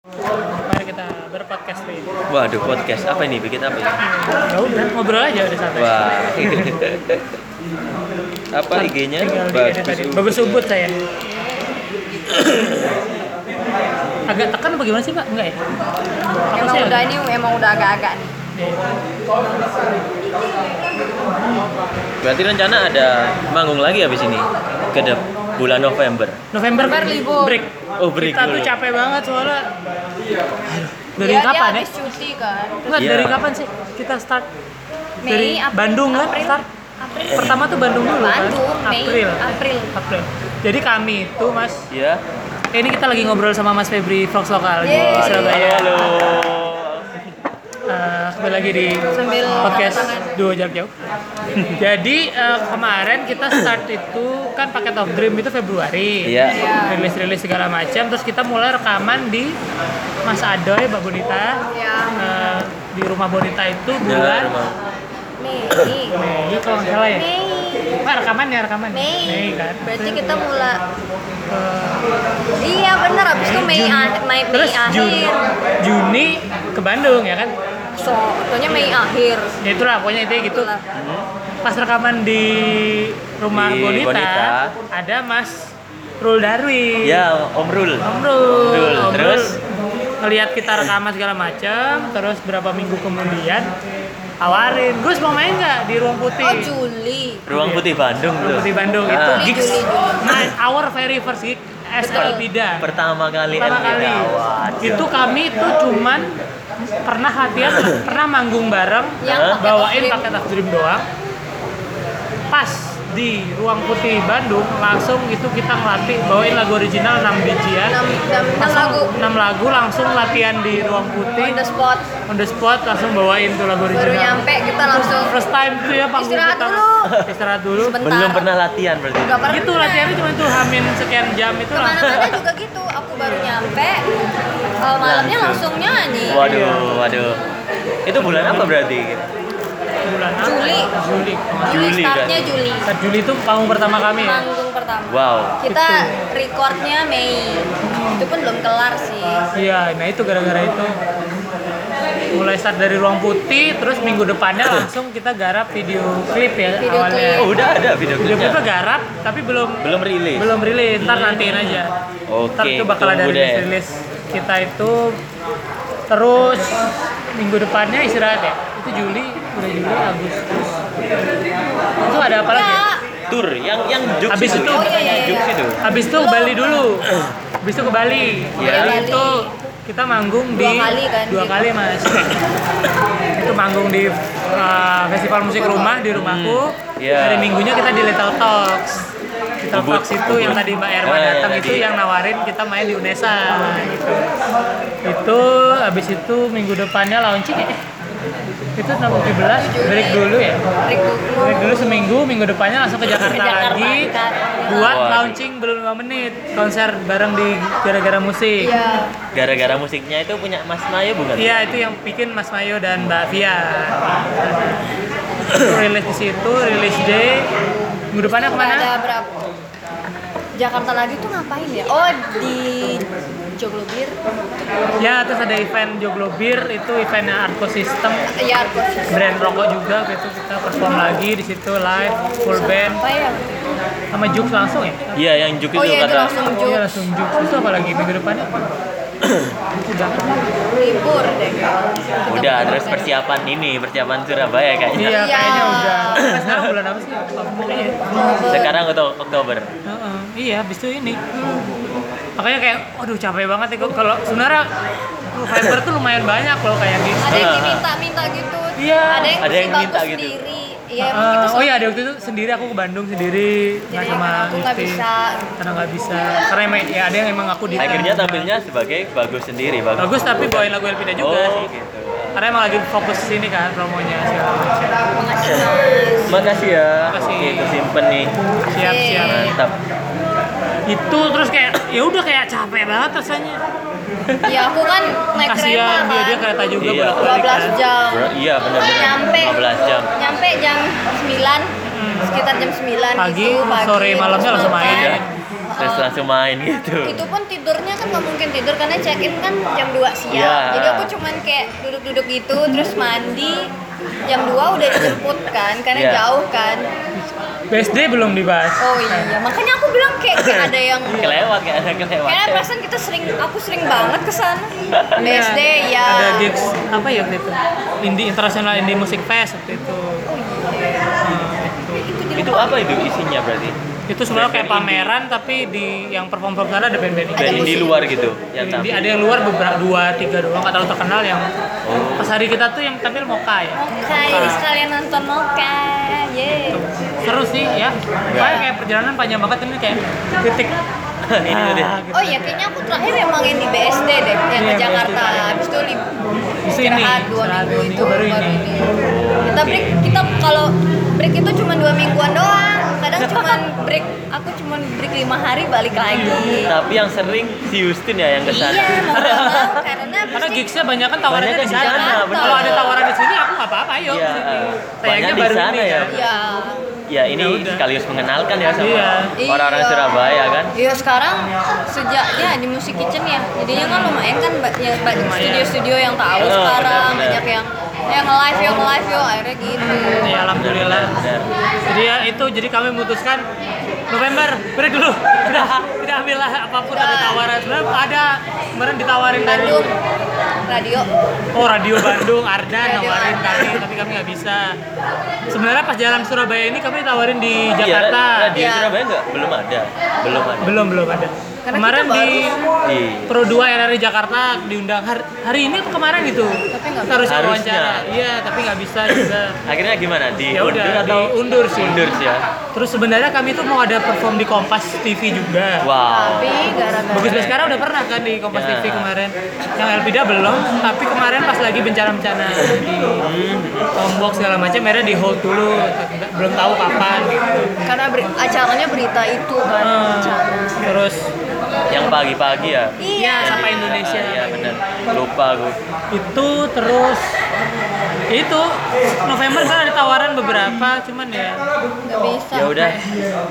Mari kita berpodcast nih. Waduh podcast apa ini bikin apa ini? Ya udah ngobrol aja udah santai. Wah. apa IG-nya? Bagus. subut saya. Agak tekan apa gimana sih pak? Enggak ya? Aku Emang sih udah ini emang udah agak-agak nih. Berarti rencana ada manggung lagi habis ini ke de- bulan November. November November libur. break. Oh, break Kita tuh dulu. capek banget soalnya. Dari dia, kapan dia ya? cuti kan. Enggak, Iya. dari kapan sih kita start? Mei, dari April, Bandung kan April. start? April. Pertama tuh Bandung dulu kan? Bandung, Mei, April. April. April. Jadi kami itu Mas, Ya. eh, ini kita lagi ngobrol sama Mas Febri Vlogs Lokal di Yeay. Surabaya. Halo. Eh, kembali lagi di Sambil podcast dua jarak jauh. Jadi eh, kemarin kita start itu kan paket of dream itu Februari. Iya. Iya. Rilis-rilis segala macam. Terus kita mulai rekaman di Mas Adoy, Mbak Bonita. Ya. Eh, di rumah Bonita itu Ya, bulan. Mei. Mei kalau nggak salah ya. Mei. Pak rekamannya rekaman. Mei. Mei kan. Berarti kita mulai Eh, Iya bener abis itu Mei Juni. a- Mei, Mei Terus Juni, akhir. Juni ke Bandung ya kan? So, soalnya Mei akhir. Ya itulah pokoknya itu gitu. Itulah. Pas rekaman di rumah Di Bonita, Bonita. ada Mas Rul Darwi. Ya, Om Rul. Om Rul. Rul, Om terus? Rul ngelihat kita rekaman segala macam, terus berapa minggu kemudian awarin, Gus mau main nggak di Ruang Putih? Oh Juli. Ruang Putih Bandung Ruang tuh. Putih Bandung Ah. itu Juli, gigs. Nah, our very first gig Betul. Elpida. Pertama kali pertama kali itu kami itu cuman pernah latihan pernah manggung bareng Yang pakai bawain paket of dream doang pas di ruang putih Bandung langsung itu kita ngelatih bawain lagu original 6 bijian Enam, enam, enam Langsung lagu 6 lagu langsung latihan di ruang putih on the spot. on the spot langsung bawain tuh lagu original Baru nyampe kita langsung first time tuh ya panggung Istirahat pertama. dulu. istirahat dulu Sebentar. Belum pernah latihan berarti. Gak pernah. gitu latihannya cuma tuh hamin sekian jam itu lah Ke mana-mana juga gitu. Aku baru nyampe. malamnya langsung nyanyi. Waduh, waduh. Itu bulan apa berarti? Bulan apa? Juli. Juli Juli, Juli, startnya kan? Juli. Start Juli itu panggung pertama kami ya? Manggung pertama. Wow. Kita Itu. recordnya Mei. Itu pun belum kelar sih. Iya, nah itu gara-gara itu mulai start dari ruang putih, terus minggu depannya langsung kita garap video klip ya Video awalnya. klip. Oh, udah ada video Video klipnya klipnya. garap, tapi belum Belum rilis. belum rilis. Ntar nantiin aja. Oke, Ntar itu bakal ada rilis rilis kita itu terus minggu depannya istirahat ya. Itu Juli, Juli, Agustus. Itu ada apa lagi? ya? Ya, Tur yang yang Jux Habis itu- Oh, iya, iya, iya. Jux itu. Habis itu ke Bali dulu. Habis itu ke Bali. Iya. Bali itu kita manggung Dua di kali kan, dua gitu. kali mas. itu manggung di uh, festival musik rumah di rumahku. Hmm. Hari minggunya kita di Little Talks. Little Ubud, Talks itu Ubud. yang tadi Mbak Erma Ah, yang datang itu yang nawarin kita main di Unesa gitu. Itu habis itu minggu depannya launching ya. Itu 17 break dulu ya. break dulu. Break dulu seminggu, minggu depannya langsung ke Jakarta, Ke Jakarta, lagi buat Wah. launching belum 5 menit konser bareng di gara-gara musik. Iya. Gara-gara musiknya itu punya Mas Mayo bukan? Iya itu yang bikin Mas Mayo dan Mbak Via. Rilis di situ, rilis day. Minggu depannya ke mana? ada berapa? Jakarta lagi tuh ngapain ya? Oh di Joglobir. Ya terus ada event Joglo Beer itu eventnya Arco System Ya aku brand rokok juga gitu kita perform lagi di situ live full band apa ya? sama Jux langsung ya? Iya, yang Jux Oh itu iya itu kata. langsung Oh iya langsung Jux itu apa lagi minggu depannya? Udah. libur deh. Udah, terus persiapan ini, persiapan Surabaya kayaknya. Iya, Iya. kayaknya udah. Sekarang bulan apa sih? Oktober? Sekarang untuk Oktober. Heeh, iya, habis itu ini. Makanya kayak, aduh capek banget ya kok. kalau sebenarnya November tuh lumayan banyak loh kayak gitu. Ada yang diminta-minta gitu. Iya. Ada yang, Ada yang minta gitu. sendiri. Iya, gitu oh iya ada waktu itu sendiri aku ke Bandung sendiri nggak Jadi sama aku nggak bisa. karena nggak bisa karena emang ya ada yang emang aku di Akhirnya tampilnya sebagai bagus sendiri, bagus. bagus tapi bawain lagu Elvida juga oh, sih gitu. karena emang lagi fokus sini kan promonya segala macam Makasih ya. Makasih. Oke, kesimpan nih. siap siap Mantap. Itu terus kayak ya udah kayak capek banget rasanya Ya aku kan naik kereta kan. dia, dia kereta juga Iya. bolak balik 12 kan jam. Bro, iya benar-benar Nyampe. 15 jam. Nyampe jam 9 sekitar jam 9 Pagi, gitu, pagi sore, malamnya langsung main ya? terus Oh. langsung main gitu itu pun tidurnya kan nggak mungkin tidur karena check in kan jam 2 siang Iya. jadi aku cuman kayak duduk-duduk gitu terus mandi jam 2 udah dijemput kan karena Iya. jauh kan BSD belum dibahas. oh iya makanya aku bilang kayak, kayak ada yang kelewat kayak ada kelewat. Kayaknya perasaan kita sering aku sering banget ke sana. BSD Iya, ya. Ada gigs apa ya waktu itu? Indie International Indie Music Fest waktu itu. oh iya. Itu. Apa itu isinya berarti Itu sebenarnya kayak pameran tapi di yang perform perform sana ada band-band band indie. di luar gitu yang Di, ada yang luar beberapa dua tiga doang nggak terlalu terkenal yang Oh. pas hari kita tuh yang tampil Moka ya. Oke, jadi sekalian nonton Moka, ye. Seru sih ya. Kayak kayak perjalanan panjang banget ini kayak titik. ini udah Ah, gitu. Oh iya, kayaknya aku terakhir emang yang di BSD deh, yang Iya, ke Jakarta. Habis itu li- Di sini, istirahat dua minggu itu baru ini. Kita break, kita kalau break itu cuma dua mingguan doang. Break, aku cuma break lima hari balik lagi. tapi yang sering si Justin ya yang ke sana Iya, mau karena Karena gigsnya banyak kan tawarannya Banyak di sana. sana, bener. Kalau ada tawaran di sini aku nggak apa-apa banyak di baru sana ini ya. kan. ya. ya ini Ya udah. sekaligus mengenalkan ya sama Iya. orang-orang Iya. Surabaya kan Iya sekarang sejak ya di Music Kitchen ya, jadinya kan lumayan kan ba- ya, banyak studio-studio yang tahu Oh, sekarang, benar-benar. banyak yang yang live yo live yo akhirnya gitu. Ya alhamdulillah. Benar, Jadi ya itu jadi kami memutuskan November break dulu. Tidak tidak ambil lah apa pun ada tawaran. Sebenarnya ada kemarin ditawarin dari Bandung radio. Oh radio Bandung, Ardan Radio nawarin kami, tapi kami nggak bisa. Sebenarnya pas jalan Surabaya ini kami ditawarin di Iya, Jakarta. radio Iya. Surabaya enggak belum ada belum ada Belum belum ada. Karena kemarin kita di Iya. Pro 2 RRI Jakarta diundang hari, hari ini apa kemarin itu? Tapi nggak wawancara. Iya, tapi nggak bisa juga. akhirnya gimana di Ya udah, atau diundur sih. undur sih ya Terus sebenarnya kami tuh mau ada perform di Kompas TV juga. wow Tapi gara-gara Bagus Baskara udah pernah kan di Kompas Ya. TV kemarin. Yang Elpida belum, tapi kemarin pas lagi bencana-bencana di Lombok segala macam, akhirnya di hold dulu, belum tahu kapan gitu. karena beri- acaranya berita itu kan. Acara. terus yang pagi-pagi ya Iya. Sapa Indonesia. iya benar lupa aku itu terus itu November kan ada tawaran beberapa, cuman ya Nggak bisa. ya udah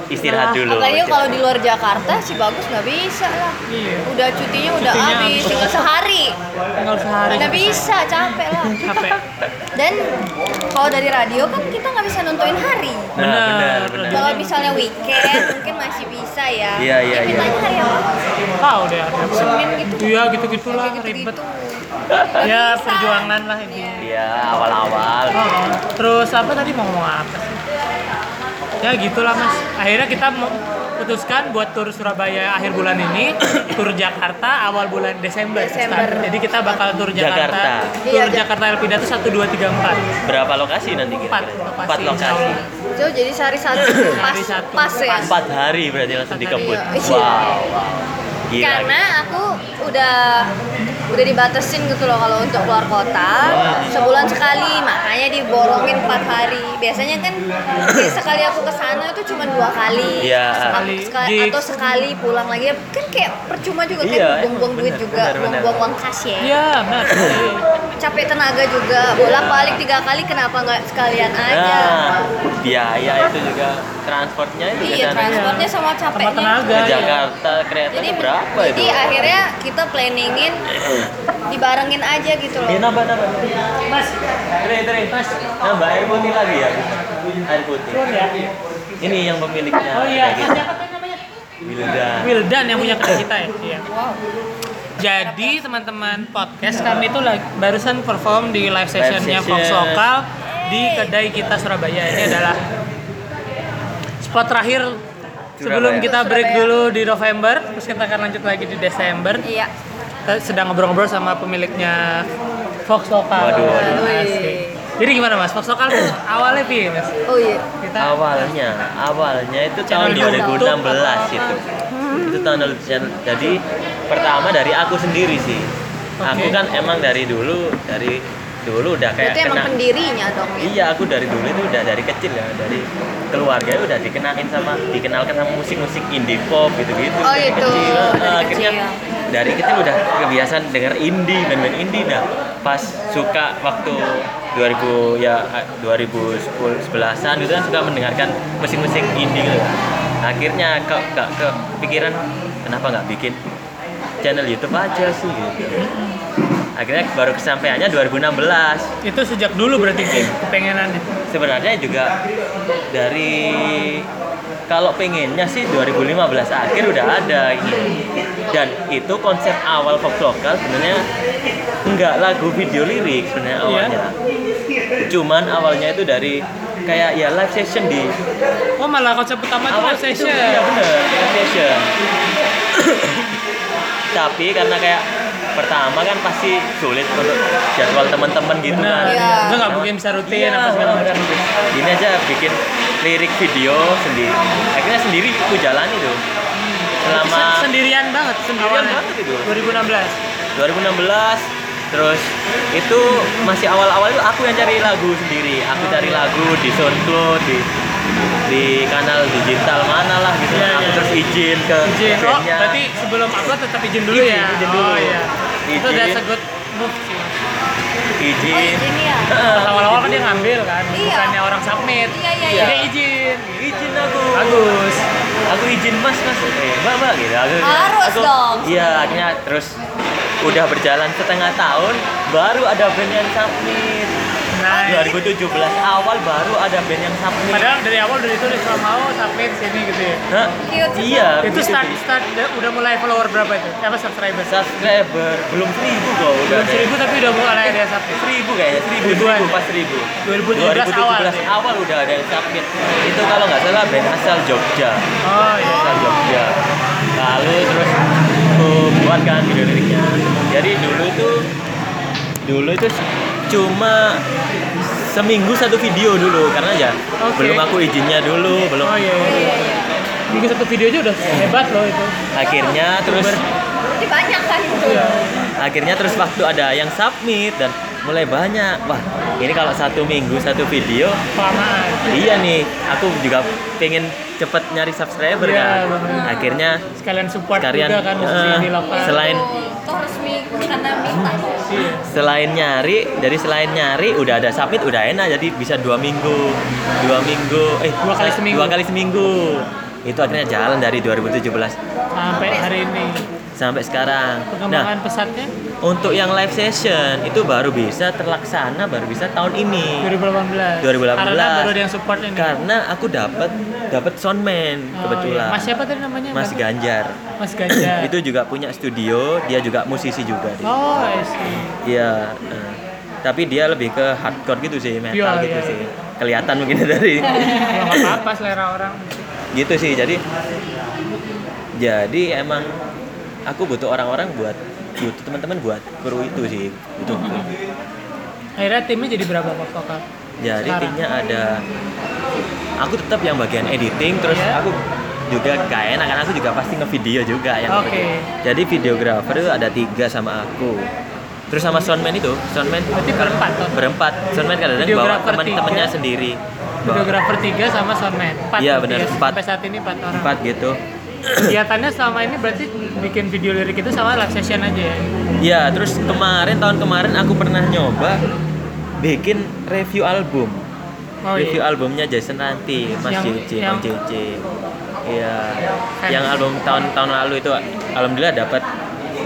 istirahat dulu Apalagi kalau di luar Jakarta sih bagus nggak bisa lah. iya Udah cutinya udah Cutinya habis, tinggal sehari. tinggal sehari Nggak bisa, capek lah. capek. Dan kalau dari radio kan kita nggak bisa nentuin hari. nah benar Benar, Kalau misalnya weekend mungkin masih bisa ya. Iya, iya, Ya, iya. Hari apa? Tahu deh ada apa. Senin gitu. Iya gitu-gitulah Kayak ribet. Ya perjuangan lah ini. iya awal-awal Oh, terus apa tadi mau ngomong apa sih? Ya gitulah mas. Akhirnya kita memutuskan buat tur Surabaya akhir bulan ini, tur Jakarta awal bulan Desember. Desember. Start. Jadi kita bakal tur Jakarta. Jakarta. Tur Iya, Jak- Jakarta Elpida itu satu dua tiga empat. berapa lokasi nanti Empat kira-kira lokasi, empat lokasi jadi sehari satu pas, Sehari satu. pas ya. empat hari berarti langsung dikebut iya. wow wow gila Karena aku udah udah dibatasin gitu loh kalau untuk keluar kota sebulan sekali. Makanya diborongin empat hari. Biasanya kan kayak sekali aku ke sana itu cuma dua kali. Iya. Sekali. atau sekali pulang lagi. Kan kayak percuma juga Iya, kan buang-buang duit juga buang-buang uang kas ya. Iya benar. capek tenaga juga. Bolak-balik tiga kali kenapa nggak sekalian aja? Nah biaya itu juga transportnya itu iya transportnya sama Sama capeknya tenaga. ke ya. Jakarta kereta jadi itu berapa jadi itu akhirnya kita planningin dibarengin aja gitu loh Iya nambah nambah. Mas, Tri, Tri. Mas, nambah air putih lagi ya. Air putih. Ya. Ini yang pemiliknya. Oh iya, gitu. siapa namanya? Wildan. Wildan yang punya kedai kita ya. Iya. wow Jadi teman-teman podcast kami itu barusan perform di live sessionnya session. Fox Lokal di kedai kita Surabaya. Ini adalah spot terakhir sebelum Surabaya. kita break Surabaya. dulu di November, terus kita akan lanjut lagi di Desember. iya Kita sedang ngobrol-ngobrol sama pemiliknya Fox Lokal. Waduh, waduh. Asik. Jadi gimana mas? Fox Lokal tuh awalnya piye mas? oh iya Kita Awalnya, awalnya itu tahun YouTube 2016 itu. Itu tahun lalu. Jadi pertama dari aku sendiri sih. Aku kan emang dari dulu dari dulu udah kayak Berarti emang kena pendirinya dong ya Iya, aku dari dulu itu udah dari kecil ya, dari keluarga udah dikenalin sama dikenalkan sama musik-musik indie pop gitu-gitu. Oh, dari gitu. kecil. Dari Nah, akhirnya kecil. dari kecil udah kebiasaan denger indie, band-band indie. Nah, pas suka waktu 2000 ya 2010 11-an gitu kan suka mendengarkan musik-musik indie gitu kan. akhirnya ke, ke, ke pikiran kenapa nggak bikin channel YouTube aja sih gitu akhirnya baru kesampaiannya 2016 Itu sejak dulu berarti Ki, kepengenannya. sebenarnya juga dari kalau pengennya sih 2015 akhir udah ada ini. Dan itu konsep awal Fox Lokal sebenarnya nggak lagu video lirik sebenarnya awalnya. Cuman awalnya itu dari kayak ya live session di Oh malah konsep utama itu live session. itu, iya bener live session. Tapi karena kayak pertama kan pasti sulit untuk jadwal teman-teman gitu Benar. kan Iya. Itu nggak mungkin bisa rutin Iya, apa segala macam. Gini aja bikin lirik video sendiri. Akhirnya sendiri aku jalani tuh. Selama Se- sendirian banget, sendirian Awalnya. banget itu. 2016. 2016 terus itu masih awal-awal itu aku yang cari lagu sendiri. Aku cari lagu di SoundCloud di di kanal digital mana lah gitu. Aku iya. terus izin ke Izin. Oh, berarti sebelum upload tetap izin dulu Izin, ya. izin dulu. Oh iya. Itu Izin. that's a good move sih. Oh izin. izin ya. Awal-awal kan dia ngambil kan, Iya. bukannya orang submit. Iya, iya, Jadi iya. izin. izin aku. Bagus. aku izin mas mas eh mbak mbak gitu aku, Harus aku, dong. iya akhirnya terus udah berjalan setengah tahun baru ada band yang submit Nah, 2017 awal baru ada band yang submit padahal dari awal dari itu udah mau submit sini gitu ya. Hah? Cute. iya Itu begitu start start udah mulai follower berapa itu? Apa subscriber? subscriber belum seribu kok udah Belum seribu tapi udah mulai ada yang submit. seribu kayaknya seribu Ribuan. seribu pas seribu 2017 awal. 2017 awal udah ada yang submit itu kalau nggak salah band asal Jogja Oh iya. asal Jogja lalu terus aku buat kan video liriknya jadi dulu tuh dulu itu cuma seminggu satu video dulu karena ya Oke. belum aku izinnya dulu belum Oh iya. iya. Iya iya. Bikin satu video aja udah hebat loh itu. akhirnya terus Jadi banyak kan itu. Iya. akhirnya terus waktu ada yang submit dan mulai banyak wah ini kalau satu minggu satu video Kelamaan. iya nih aku juga pengen cepet nyari subscriber Iya, kan bener. akhirnya Sekalian support Sekalian, juga kan lokal. selain Oh, karena minta. Selain nyari dari selain nyari udah ada submit udah enak jadi bisa dua minggu dua minggu eh Dua kali seminggu. dua kali seminggu itu akhirnya jalan dari 2017 Sampai hari ini. Sampai sekarang nah Perkembangan pesatnya untuk yang live session itu baru bisa terlaksana baru bisa tahun ini 2018. 2018. Karena baru ada yang support ini. karena aku dapat dapat soundman Oh, kebetulan iya. Mas siapa tadi namanya? Mas Mas- Ganjar Mas Ganjar. itu juga punya studio dia juga musisi juga dia. Oh, I see. Iya, eh, tapi dia lebih ke hardcore gitu sih, metal Iya, gitu iya, sih. Kelihatan mungkin dari ya nggak apa-apa selera orang. gitu sih. Jadi jadi emang aku butuh orang-orang buat butuh teman-teman buat kru itu sih, butuh. kru. Akhirnya timnya jadi berapa Pak Vokal? Jadi Sekarang. timnya ada aku tetap yang bagian editing terus Iya. aku juga gak enak karena aku juga pasti ngevideo juga yang Oke. bikin. Jadi videografer itu ada tiga sama aku. Terus sama soundman itu, soundman Berarti berempat toh? berempat. Soundman kadang-kadang bawa teman-temannya tiga. sendiri. Videografer 3 sama soundman. 4 Iya, benar, empat. Sampai saat ini 4 orang. empat gitu. Kegiatannya selama ini berarti bikin video lirik itu sama live session aja ya? Ya, terus kemarin tahun kemarin aku pernah nyoba bikin review album. Oh review iya. albumnya Jason Ranti, Mas Yang- JJ, yang- Bang JJ. Iya. Yang album tahun-tahun lalu itu alhamdulillah dapat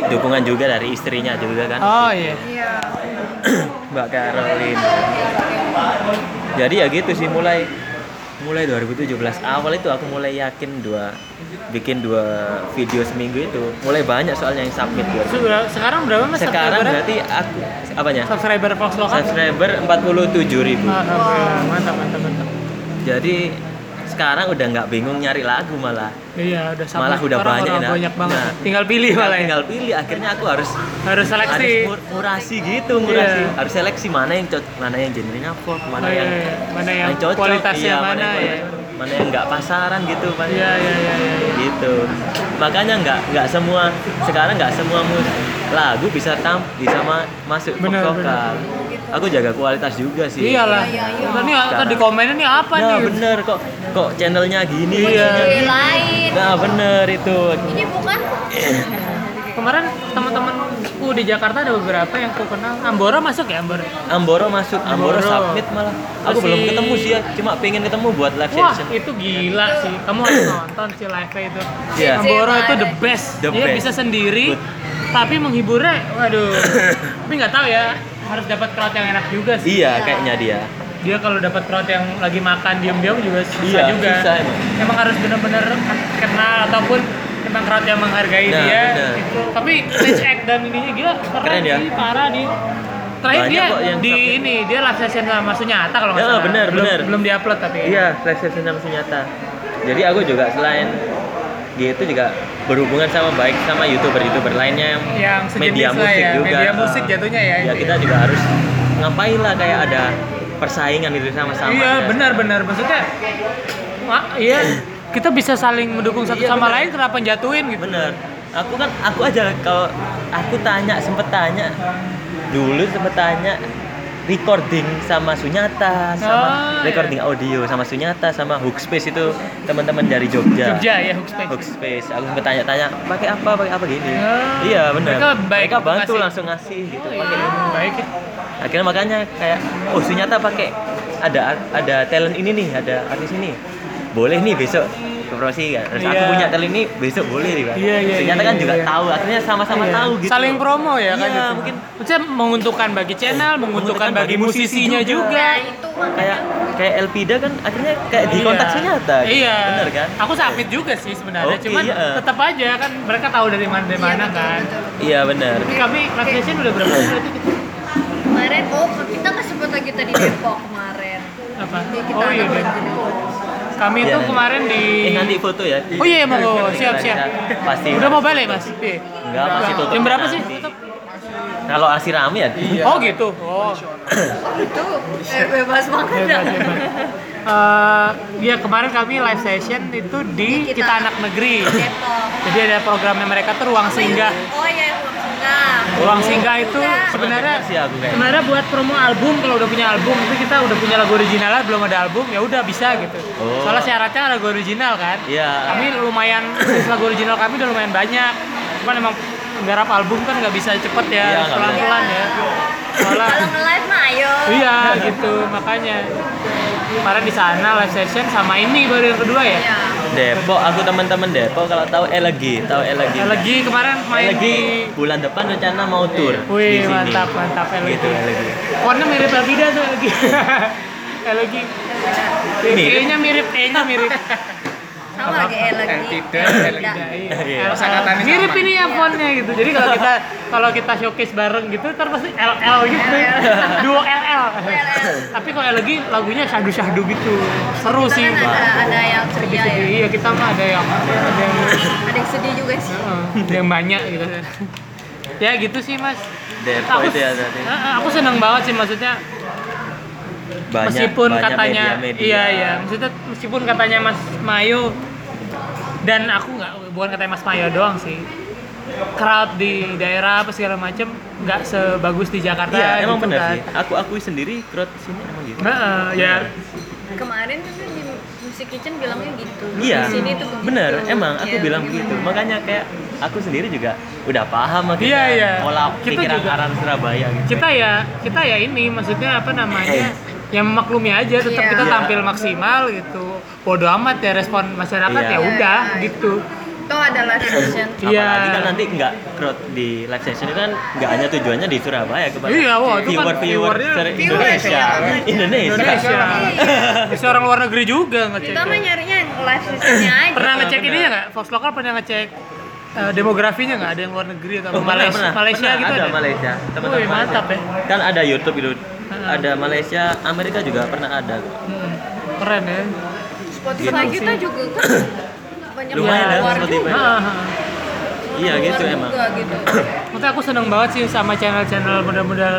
dukungan juga dari istrinya juga kan. Oh iya. Iya. Mbak Caroline. Jadi ya gitu sih mulai mulai 2017 awal itu aku mulai yakin dua bikin dua video seminggu itu mulai banyak soalnya yang submit dua. Berapa- sekarang berapa mas Sekarang berarti aku apanya? subscriber Fox lokal? Subscriber 47 ribu. Alhamdulillah, mantap mantap mantap. Jadi sekarang udah nggak bingung nyari lagu malah. Iya, udah sama. Malah udah Sekarang banyak, orang nah. banyak banget. Nah. tinggal pilih malah ya. Tinggal pilih akhirnya aku harus Harus seleksi. harus mur- murasi gitu, murasi. Iya. Harus seleksi mana yang cocok, mana yang genrenya mana Oh, iya, yang iya. mana yang, yang cocok, kualitasnya iya, mana, yang ya. mana yang nggak pasaran gitu, mana Iya iya iya iya. gitu. Makanya nggak nggak semua sekarang nggak semua mus lagu bisa tam bisa ma- masuk pop Benar, vokal. Aku jaga kualitas juga sih. Iyalah. Iya, iya, iya. Ntar nih ntar di komen ini apa Nah nih? bener kok kok channelnya gini. Iya. Jadi lain. Nah bener itu. Ini bukan Kemarin teman-temanku di Jakarta ada beberapa yang aku kenal. Ambora masuk ya Ambora? Amboro masuk, Amboro, Amboro. submit malah. Aku Masih- belum ketemu sih ya, cuma pengen ketemu buat live Wah session. itu gila sih. Kamu harus nonton sih live itu. Iya. Ambora itu the best. The Dia best. bisa sendiri, Good. tapi menghiburnya, waduh. tapi nggak tahu ya, harus dapat crowd yang enak juga sih. Iya, kayaknya dia. Dia kalau dapat crowd yang lagi makan diam-diam juga susah Iya, juga. susah emang. harus benar-benar kenal ataupun emang crowd yang menghargai Nah, dia. Itu. Tapi stage act dan ininya gila keren, Keren ya? sih, parah nih. Terakhir Banyak dia di submit. ini dia live session sama Sunyata kalau nggak Ya, salah. benar, belum, benar. Belum diupload tapi. Iya, live session sama Sunyata. Jadi aku juga selain gitu juga berhubungan sama baik sama youtuber-youtuber lainnya yang, Yang media musik ya, juga. media musik jatuhnya ya, Ya itu kita ya. juga harus ngapain lah kayak ada persaingan itu sama-sama. Iya ya. benar-benar maksudnya, wah, iya kita bisa saling mendukung satu Iya, sama benar. lain kenapa jatuhin gitu? Bener. Aku kan aku aja kalau aku tanya sempet tanya dulu sempet tanya recording sama Sunyata sama Oh, iya. recording audio sama Sunyata sama Hookspace itu teman-teman dari Jogja. Jogja ya Hookspace. Hookspace. Aku sempet tanya-tanya pakai apa pakai apa gini. Oh, iya benar. mereka baik bantu ngasih. langsung ngasih gitu. Oh, Pakai iya, ini. baik ya. Akhirnya makanya kayak oh Sunyata pakai ada ada talent ini nih, ada artis ini. Boleh nih besok promosi kan. Terus aku Iya. punya talent ini besok boleh nih, Pak. Iya, iya, Ternyata iya, kan juga iya. tahu, akhirnya sama-sama Iya. tahu gitu. Saling promo ya kan Iya, gitu. mungkin Maksudnya menguntungkan bagi channel, menguntungkan bagi musisinya juga. Nah, itu kayak kayak Elpida kan akhirnya kayak di Iya. kontak Sunyata. gitu. Iya. Bener kan? Aku submit juga sih sebenarnya, Oke, cuman iya. tetap aja kan mereka tahu dari mana dari Iya, mana kan. betul. Iya benar. Tapi kami session udah berapa kali itu kita? Kemarin, oh kita nggak sebut lagi tadi Depok kemarin. Apa? Kita Oh iya negeri. Kami Iya, itu iya. kemarin di Eh nanti foto ya. Oh iya mau siap siap. Pasti. Udah mau balik mas? Iya. Enggak, masih tutup Jam berapa sih? Tutup? Kalau asli rame ya. Oh gitu. Oh. Oh gitu, eh, bebas banget ya. Eh, ya kemarin kami live session itu di Di kita, Kita anak negeri. Depok. Jadi ada programnya mereka tuh ruang singgah. Oh iya, ruang singgah. Ruang singgah itu Enggak. sebenarnya sih aku sebenarnya buat promo album kalau udah punya album tapi kita udah punya lagu originalnya belum ada album ya udah bisa gitu. Oh. Soalnya syaratnya lagu original kan. Iya. Kami lumayan lagu original kami udah lumayan banyak. Cuman emang nggarap album kan nggak bisa cepet Iya, ya, nggak pelan-pelan ya. Soalnya Kalau nge-live mah ayo. Iya gitu makanya kemarin di sana live session sama ini baru yang kedua ya. Iya. Depok, aku teman-teman Depok kalau tahu Elegi, tahu Elegi. Lagi kemarin main Elegi di bulan depan rencana mau tour di Wih sini. mantap mantap LG. Gitu Elegi. Warna mirip Elvida tuh lagi. LG. Mirip? E-nya mirip, E-nya mirip. Sama lagi lagi. Elvida, Elvida. Iya. Iya. Kosakatanya mirip ini ya fontnya gitu. Jadi kalau kita kalau kita showcase bareng gitu, ntar pasti LL gitu. Duo LL. Tapi kalau LG lagunya syahdu-syahdu gitu. Seru sih. kan ada ada yang ceria ya. Iya kita mah ada yang ada yang Ada yang sedih juga sih. Ada yang banyak gitu ya gitu sih mas aku, itu ya tadi. Heeh, aku seneng banget sih maksudnya Banyak, meskipun banyak katanya media-media. iya iya maksudnya meskipun katanya mas Mayo dan aku nggak bukan katanya mas Mayo doang sih crowd di daerah apa segala macem nggak sebagus di Jakarta Iya, emang gitu benar kan. sih. Aku akui sendiri crowd sini emang gitu. Heeh, ya Kemarin tuh di Music Kitchen bilangnya gitu. Iya, Di sini tuh begitu. bener. Emang aku Iya, bilang begitu. Makanya kayak aku sendiri juga udah paham akhirnya Iya, iya. pola Kita pikiran juga. orang Surabaya gitu. kita ya kita ya ini maksudnya apa namanya yang memaklumi aja tetap Iya. kita Iya. tampil maksimal gitu bodoh amat ya respon masyarakat Iya. ya udah Iya. gitu Tuh ada live session. Iya. Apalagi kan nanti nggak crowd di live session itu kan nggak hanya tujuannya di Surabaya kepada Iya, wah, itu kan viewer viewer viewernya- Indonesia, Indonesia. Indonesia bisa orang luar negeri juga ngecek Kita mah nyarinya yang live sessionnya aja. pernah ngecek benar. ininya nggak Fox lokal pernah ngecek eh, demografinya nggak ada yang luar negeri atau Oh, Malaysia pernah. Malaysia Pernah, gitu ada, ada Malaysia. Teman-teman Wih, mantap ya. Kan ada YouTube itu. Ada Malaysia, Amerika juga pernah ada. Hmm, keren ya Spotify Gitu kita sih. juga kan banyak Lumayan ya, keluar Spotify. juga. Nah, nah. Iya gitu emang. juga gitu. Maksudnya aku seneng banget sih sama channel-channel model-model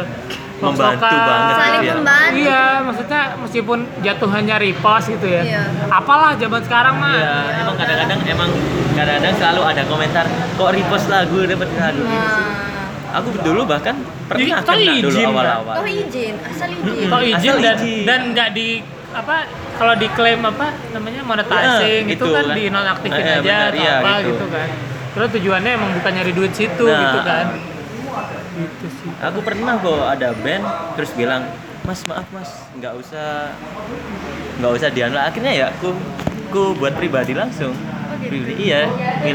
Membantu lokal. banget Saling gitu ya. membantu. Iya, maksudnya meskipun jatuhannya repost gitu ya. Iya. Apalah zaman sekarang mah. Iya, emang kadang-kadang emang kadang-kadang selalu ada komentar kok repost lagu dapat lagu gitu sih. Nah, Aku dulu bahkan pernah kena toh dulu awal-awal. toh izin, asal izin. Kalau izin Asal dan izin. dan nggak di apa kalau diklaim apa namanya monetizing Ya, itu itu kan kan. di nonaktifin Eh, aja benar, atau iya, apa gitu. gitu kan. Terus tujuannya emang bukan nyari duit situ Nah, gitu kan. gitu sih Aku pernah kok ada band terus bilang, Mas maaf mas, nggak usah nggak usah dianu. Akhirnya ya aku aku buat pribadi langsung. Pribadi, iya,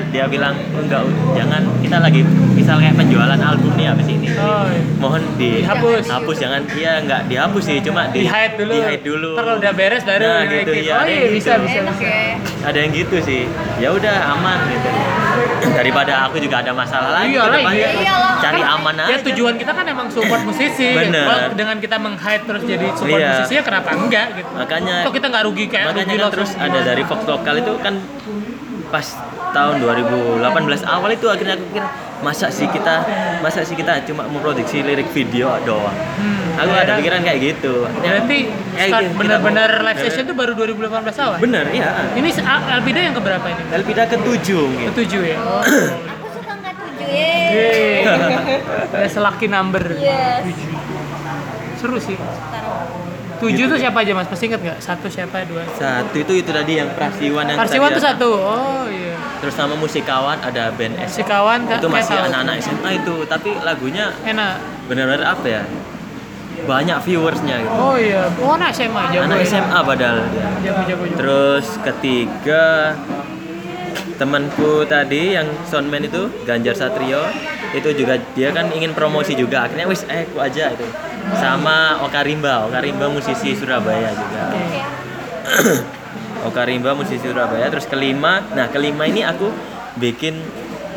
dia bilang enggak jangan kita lagi misal kayak penjualan album nih habis ini. oh iya. Mohon di Dihapus. hapus jangan iya nggak dihapus sih cuma di hide dulu di hide dulu. Kalau udah beres baru Nah, gitu, iya, oh ada iya yang bisa gitu. bisa Enak bisa ya. Ada yang gitu sih. Ya udah aman gitu. Daripada aku juga ada masalah lagi Iya ke lah, depannya. iya. Iyalah. Cari aman aja. ya tujuan kita kan emang support musisi Bener. Kalau dengan kita meng-hide terus jadi support Iya. musisi ya kenapa enggak gitu Makanya kok kita nggak rugi kayak makanya rugi kan terus ada dari Fox lokal itu kan pas tahun 2018 awal itu akhirnya aku pikir masa sih kita masa sih kita cuma memproduksi lirik video doang. Hmm, aku ada akhirnya- pikiran kayak gitu. Berarti kayak start gitu, benar-benar live session tuh baru 2018 awal? Bener iya. Ini Alpida yang keberapa ini? Elpida ketujuh gitu. ketujuh ya? Oh. Aku suka nggak tujuh ya. Yeay. ada selaki number. Yes. tujuh. Seru sih. Tujuh Gitu. tuh siapa aja mas? Masih inget nggak? Satu siapa dua? Satu itu itu tadi yang Prasiwan yang Parsiwan tadi tuh ya. satu. Oh iya. Terus nama musikawan ada band S. Si kawan itu masih anak-anak SMA itu tapi lagunya enak. benar-benar apa ya? Banyak viewersnya gitu. Oh iya. Oh anak SMA jago anak ya. SMA padahal. Dia jago jago jago. Terus ketiga temanku tadi yang soundman itu Ganjar Satrio itu juga dia kan ingin promosi juga. Akhirnya wis eh aku aja itu. Sama Oka Rimba. Oka Rimba musisi Surabaya juga. Oka Rimba musisi Surabaya. Terus kelima nah kelima ini aku bikin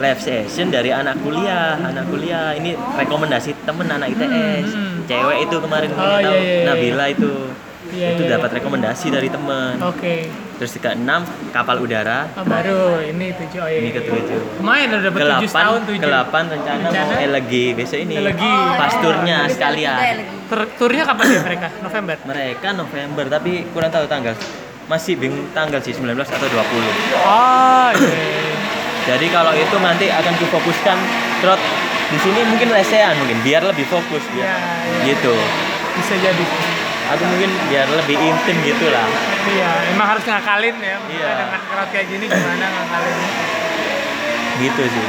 live session dari anak kuliah. Anak kuliah ini rekomendasi temen anak ITS Hmm, hmm. cewek itu kemarin Oh, kalian tahu? iya, iya, iya. Nabila itu Iya, itu iya, dapat iya. rekomendasi dari temen oke Terus ke enam kapal udara. Oh, baru ini tujuh oh, iya. Ini ketujuh. lumayan udah dapet Ke tujuh tahun tujuh ke delapan rencana, Rencana? mau elegi besok ini. Elegi. Oh, Pasturnya iya. sekalian. Turnya kapan ya mereka November Mereka November tapi kurang tahu tanggal. Masih bingung tanggal sih 19 atau 20. oh iya Jadi kalau itu nanti akan kufokuskan trot di sini mungkin lesehan mungkin biar lebih fokus Iya, biar iya. gitu. bisa jadi Aku mungkin biar lebih intim gitu lah. iya emang harus ngakalin ya Iya. dengan crowd kayak gini gimana ngakalin Gitu sih.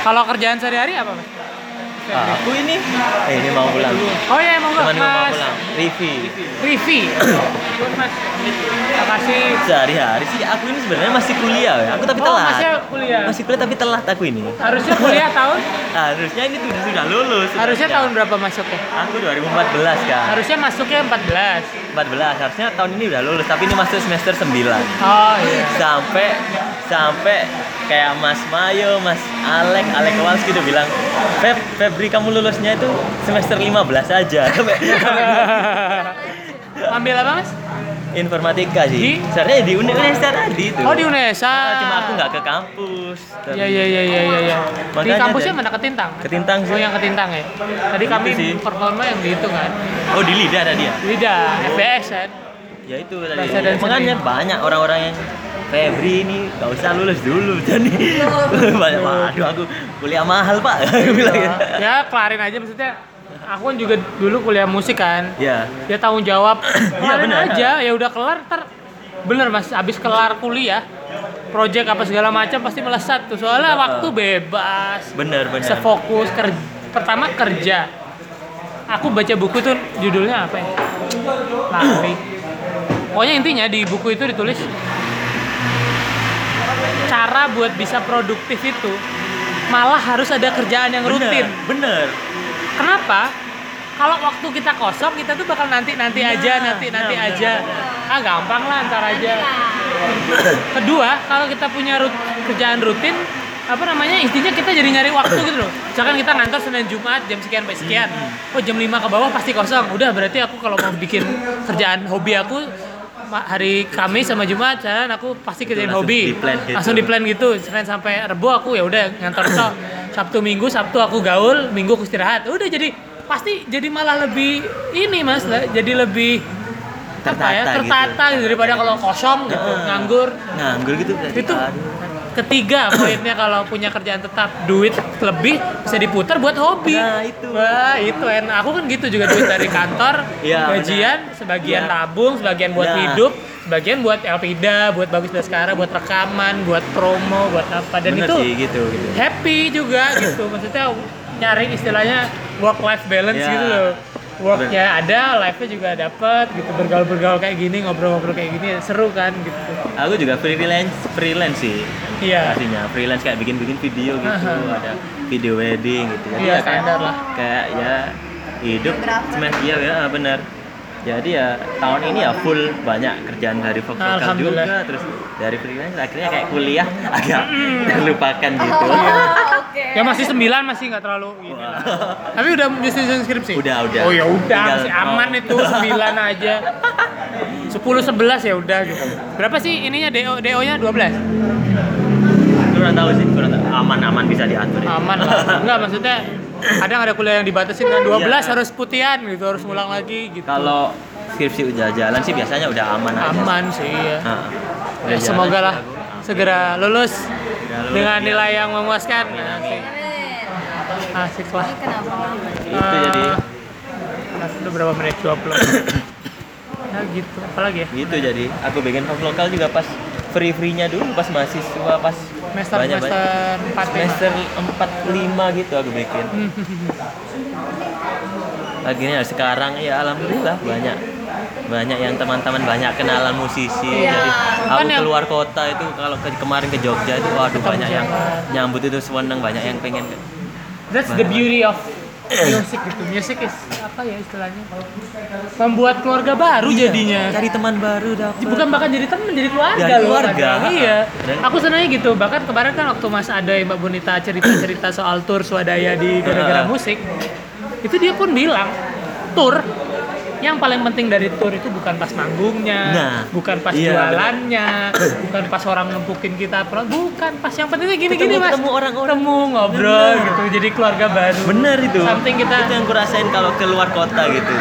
kalau kerjaan sehari-hari apa mas Ah, aku ini. Eh, ini mau pulang. oh iya emang Teman mau pulang. Rivi. Rivi Buat, mas makasih sehari-hari sih aku ini sebenarnya masih kuliah ya. Aku tapi Oh, telat. masih kuliah. masih kuliah tapi telat aku ini. Harusnya kuliah tahun? Harusnya ini sudah sudah lulus harusnya sebenarnya. tahun berapa masuknya? Aku 2014 kan harusnya masuknya 14 14 harusnya tahun ini udah lulus tapi ini masuk semester 9 oh iya. Sampai sampai kayak Mas Mayo, Mas Alek, Alek Kowalski itu bilang Feb, Febri kamu lulusnya itu semester 15 aja Sampai- ambil apa mas informatika Di? sih sebenarnya di Universitas tadi itu oh di Unesa Ah, cuma aku nggak ke kampus Iya iya iya iya iya. iya. Di kampusnya mana Ketintang? Ketintang sih. Oh yang Ketintang ya. Tadi Gitu kami performa yang di itu kan. oh di Lida ada dia Lidah, FBS kan. Ya itu tadi makanya banyak orang-orang yang Febri ini gak usah lulus dulu jadi banyak waduh aku kuliah mahal pak. Aku bilang gitu. ya kelarin aja maksudnya. Aku kan juga dulu kuliah musik kan. ya Dia tanggung jawab. Kelarin benar. aja. Ya udah kelar ter bener mas. Abis kelar kuliah project apa segala macam pasti melesat tuh. Soalnya waktu bebas. Bener bener bisa fokus kerja pertama kerja. Aku baca buku tuh judulnya apa ya? Lari pokoknya intinya di buku itu ditulis cara buat bisa produktif itu malah harus ada kerjaan yang bener rutin. bener. Kenapa? Kalau waktu kita kosong kita tuh bakal nanti nanti Nah, aja nanti nah, nanti benar, aja ah gampang lah ntar aja. Kedua kalau kita punya rut- kerjaan rutin apa namanya intinya kita jadi nyari waktu gitu loh. Misalkan kita ngantor Senin Jumat jam sekian sampai sekian. Oh jam 5 ke bawah pasti kosong. Udah berarti aku kalau mau bikin kerjaan hobi aku hari Kamis sama Jumat jalan aku pasti kerjain langsung hobi di-plan gitu. langsung di plan gitu Senin sampai Rebo aku ya udah ngantor tok Sabtu Minggu Sabtu aku gaul Minggu aku istirahat udah jadi pasti jadi malah lebih ini mas lah, jadi lebih apa ya Tertata gitu. tertata gitu. daripada kalau kosong gitu nganggur nganggur gitu berarti itu aduh. Ketiga poinnya kalau punya kerjaan tetap duit lebih bisa diputar buat hobi Nah, itu. wah itu enak aku kan gitu juga duit dari kantor gajian benar. sebagian Iya. tabung sebagian buat Nah. hidup sebagian buat Elpida buat bagus Baskara buat rekaman buat promo buat apa dan bener itu sih gitu gitu happy juga gitu maksudnya nyari istilahnya work life balance Ya. gitu loh worknya ada life nya juga dapet gitu bergaul-bergaul kayak gini ngobrol-ngobrol kayak gini seru kan gitu Aku juga freelance freelance sih. iya Artinya freelance kayak bikin-bikin video gitu, Aha. ada video wedding gitu. Jadi Iya, ya kayak, standar lah. kayak ya hidup smash iya ya benar. Jadi ya tahun ini ya full banyak kerjaan dari vokal juga terus dari freelance akhirnya kayak kuliah agak terlupakan gitu. Oke. ya masih sembilan masih nggak terlalu lah. tapi udah nyusun skripsi Udah, udah. oh ya udah Tinggal- masih aman oh. itu sembilan aja sepuluh sebelas ya udah gitu berapa sih ininya do do nya 12 Kurang tahu sih, kurang tahu. Aman-aman bisa diatur ya. aman lah enggak maksudnya kadang ada kuliah yang dibatasin kan? 12 Iya. harus putihan gitu harus ngulang lagi gitu. Kalau skripsi udah jalan sih biasanya udah aman aja. aman sih ya Nah, udah Ya, jalan semoga lah aku. segera lulus lulus, dengan iya. nilai yang memuaskan. Amin, amin. asik lah. Ini kenapa lama? Itu jadi. Nah, udah berapa menit? 20 ya gitu apalagi ya? Gitu jadi. Aku bikin vlog lokal juga pas free free-nya dulu pas mahasiswa pas semester banyak semester 4 semester 4 5 gitu aku bikin. Akhirnya sekarang ya alhamdulillah banyak. Banyak yang teman-teman banyak kenalan musisi. Iya. jadi Kan aku yang- keluar kota itu kalau ke, kemarin ke Jogja itu waduh Ketemu banyak yang jalan. nyambut itu seneng banyak yang pengen That's the beauty of music gitu. Music is apa ya istilahnya? Membuat keluarga baru Iya, jadinya. cari teman baru dapet Bukan bahkan jadi temen, jadi keluarga Jadi loh. keluarga. kadang. Iya. Dan- Aku senangnya gitu. Bahkan kemarin kan waktu Mas Aday Mbak Bonita cerita-cerita soal tur swadaya di gara-gara musik, itu dia pun bilang tur yang paling penting dari tour itu bukan pas manggungnya, Nah, bukan pas iya, jualannya, bukan pas orang nempukin kita, bukan pas. Yang pentingnya gini-gini mas, ketemu orang-orang. Ketemu, ngobrol gitu, jadi keluarga baru. bener itu. Something kita itu yang kurasain kalau keluar kota gitu.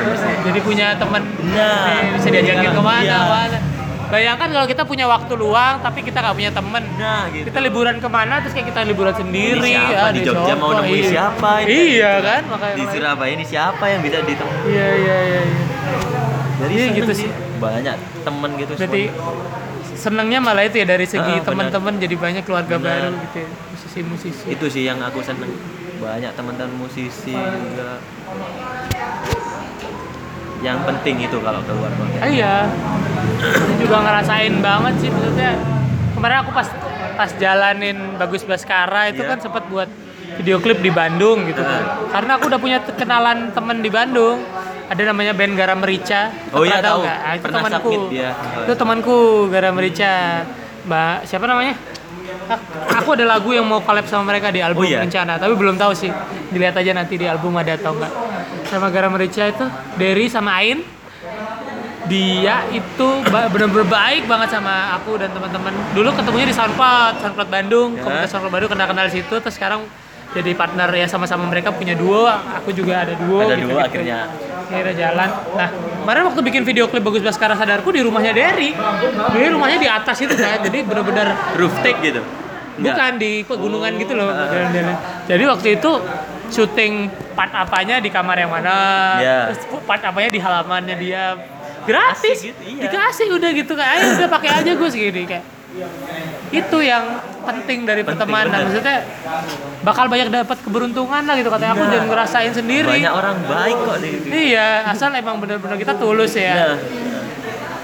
Jadi punya teman. Nah, bisa diajakin iya, ke mana iya. mana bayangkan kalau kita punya waktu luang tapi kita nggak punya temen nah gitu kita liburan ke mana terus kayak kita liburan sendiri Ini siapa? ya, Di Jogja mau nemuin iya. siapa ini? iya kan makanya di Surabaya ini siapa yang bisa ditemui iya iya iya iya. jadi Iya, gitu sih banyak temen gitu berarti senangnya malah itu ya dari segi Ah, benar. teman-teman jadi banyak keluarga Benar. baru gitu ya, musisi-musisi itu sih yang aku seneng banyak teman-teman musisi juga yang penting itu kalau keluar kota Ah, iya. Juga ngerasain banget sih maksudnya. Kemarin aku pas pas jalanin Bagus Baskara itu Iya. kan sempat buat video klip di Bandung gitu kan. Ah. Karena aku udah punya kenalan temen di Bandung. Ada namanya band Garam Merica. Oh iya, tahu. nggak? Ah, itu Pernah temanku. Itu temanku Garam Merica. Mbak siapa namanya? Ak- Aku ada lagu yang mau collab sama mereka di album Oh iya? Rencana, tapi belum tahu sih. Dilihat aja nanti di album ada atau enggak. Sama Garam Merica itu Derry sama Ain. Dia itu bener-bener baik banget sama aku dan teman-teman. Dulu ketemunya di Soundcloud Soundcloud Bandung. Ya. komunitas Soundcloud Bandung kenal-kenal di situ. Terus sekarang jadi partner ya sama-sama mereka punya duo. Aku juga ada duo Ada gitu, duo akhirnya. akhirnya jalan. Nah kemarin waktu bikin video klip bagus Baskara Sadarku di rumahnya Derry. Jadi rumahnya di atas itu kan jadi bener-bener roof take gitu? Bukan di pegunungan gitu loh jalan-jalan. jadi waktu itu syuting part apanya di kamar yang mana Ya. terus part apanya di halamannya dia gratis Asik gitu, iya. dikasih udah gitu kan ayo udah pakai aja gue segini kayak itu yang penting dari Penting, pertemanan bener. maksudnya bakal banyak dapat keberuntungan lah gitu katanya aku Nah. jangan ngerasain sendiri banyak orang baik kok di iya asal emang bener-bener kita tulus ya Nah,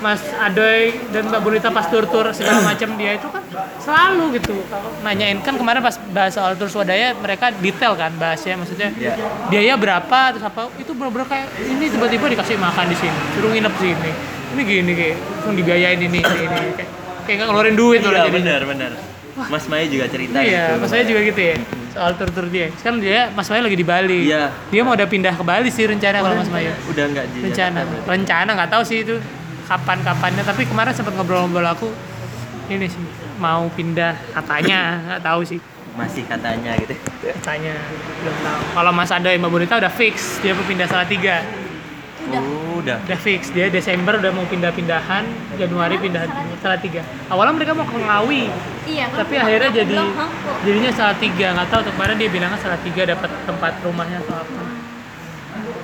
Mas Adoy dan Mbak Bonita pas tur-tur segala macam dia itu kan selalu gitu. Kalau nanyain kan kemarin pas bahas soal tur swadaya mereka detail kan bahasnya maksudnya Iya. biaya berapa terus apa itu bener-bener kayak ini tiba-tiba dikasih makan di sini suruh nginep sini. Ini gini kayak langsung dibiayain ini ini, ini. kayak kayak nggak ngeluarin duit iya jadi. benar benar Mas Mai juga cerita iya gitu. Mas saya juga gitu ya soal tur-tur dia. Kan dia Mas Maya lagi di Bali. Iya. dia mau udah pindah ke Bali sih rencana kalau Mas Maya. Udah nggak di rencana. Jakarta rencana nggak tahu sih itu kapan kapannya tapi kemarin sempat ngobrol-ngobrol aku ini sih mau pindah. Katanya nggak tahu sih. Masih katanya gitu. Katanya belum tahu. Kalau Mas Anda Mbak Bonita udah fix dia mau pindah salah tiga udah. Udah fix dia Desember udah mau pindah-pindahan Januari pindah salah tiga awalnya mereka mau ke Ngawi Iya kan? tapi akhirnya Aku jadi jadinya salah tiga nggak tahu tuh kemarin dia bilangnya salah tiga dapat tempat rumahnya atau apa.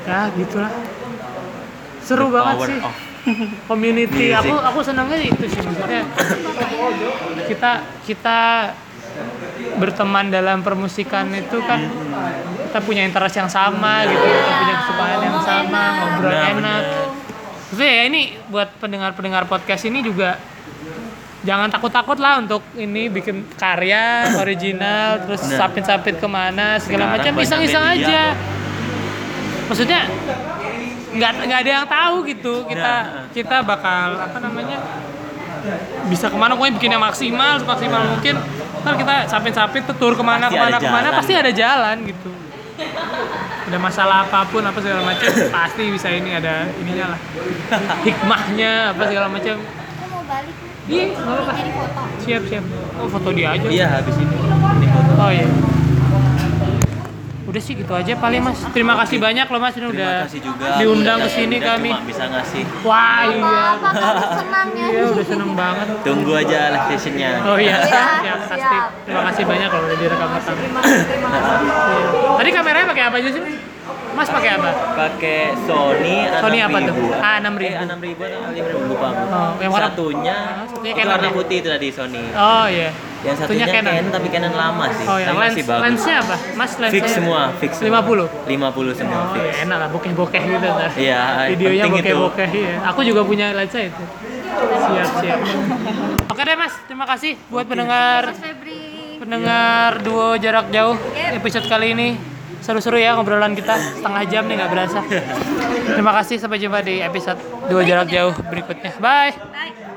Ya gitulah. Seru The banget power sih. of community music. aku aku senangnya itu sih maksudnya kita kita berteman dalam permusikan itu kan kita punya interest yang sama gitu kita punya kesukaan yang sama ngobrol Nah, enak. Maksudnya ya ini buat pendengar-pendengar podcast ini juga jangan takut-takut lah untuk ini bikin karya original terus sapit-sapit ke mana segala Sekarang macam iseng-iseng aja kok. maksudnya nggak nggak ada yang tahu gitu kita Nah. kita bakal apa namanya bisa ke mana pokoknya bikin yang maksimal semaksimal mungkin ntar kita sapit-sapit tuh tur ke mana Pasti ke mana ada ke mana jalan. pasti ada jalan gitu ada masalah apa pun apa segala macam pasti bisa ini ada ininya lah hikmahnya apa segala macam Aku mau balik iya nggak apa-apa jadi foto. siap siap oh foto dia aja Iya habis ini. Ini foto. oh iya udah sih gitu aja paling mas. Terima kasih banyak loh mas ini Terima udah kasih juga. diundang ke sini kami. Cuma bisa ngasih. wah iya. Senang ya? iya udah seneng banget. Tunggu aja live sessionnya. oh iya. Siap, siap. Pasti. terima kasih banyak loh udah direkam rekam Terima kasih, terima kasih. tadi kameranya pakai apa aja sih mas pakai apa Pakai Sony Sony apa tuh? 6000. A6000. Eh, A6000 atau A5000 lupa. aku. Oh, yang warna- satunya, Oh, satunya itu warna ya? putih itu tadi Sony. oh iya Yang satunya Canon. Canon. tapi Canon lama sih. oh yang Tapi lens masih bagus. lensnya apa mas lensnya Fix semua, fix. semua. 50 50 semua Oh, fix. ya enak lah bokeh-bokeh gitu ntar. Iya, Videonya bokeh-bokeh iya. Aku juga punya lensa itu. Siap, siap. Oke deh Mas, terima kasih buat pendengar Mas Febri. pendengar duo jarak jauh episode kali ini. Seru-seru ya ngobrolan kita setengah jam nih nggak berasa. Terima kasih sampai jumpa di episode duo jarak jauh berikutnya. Bye.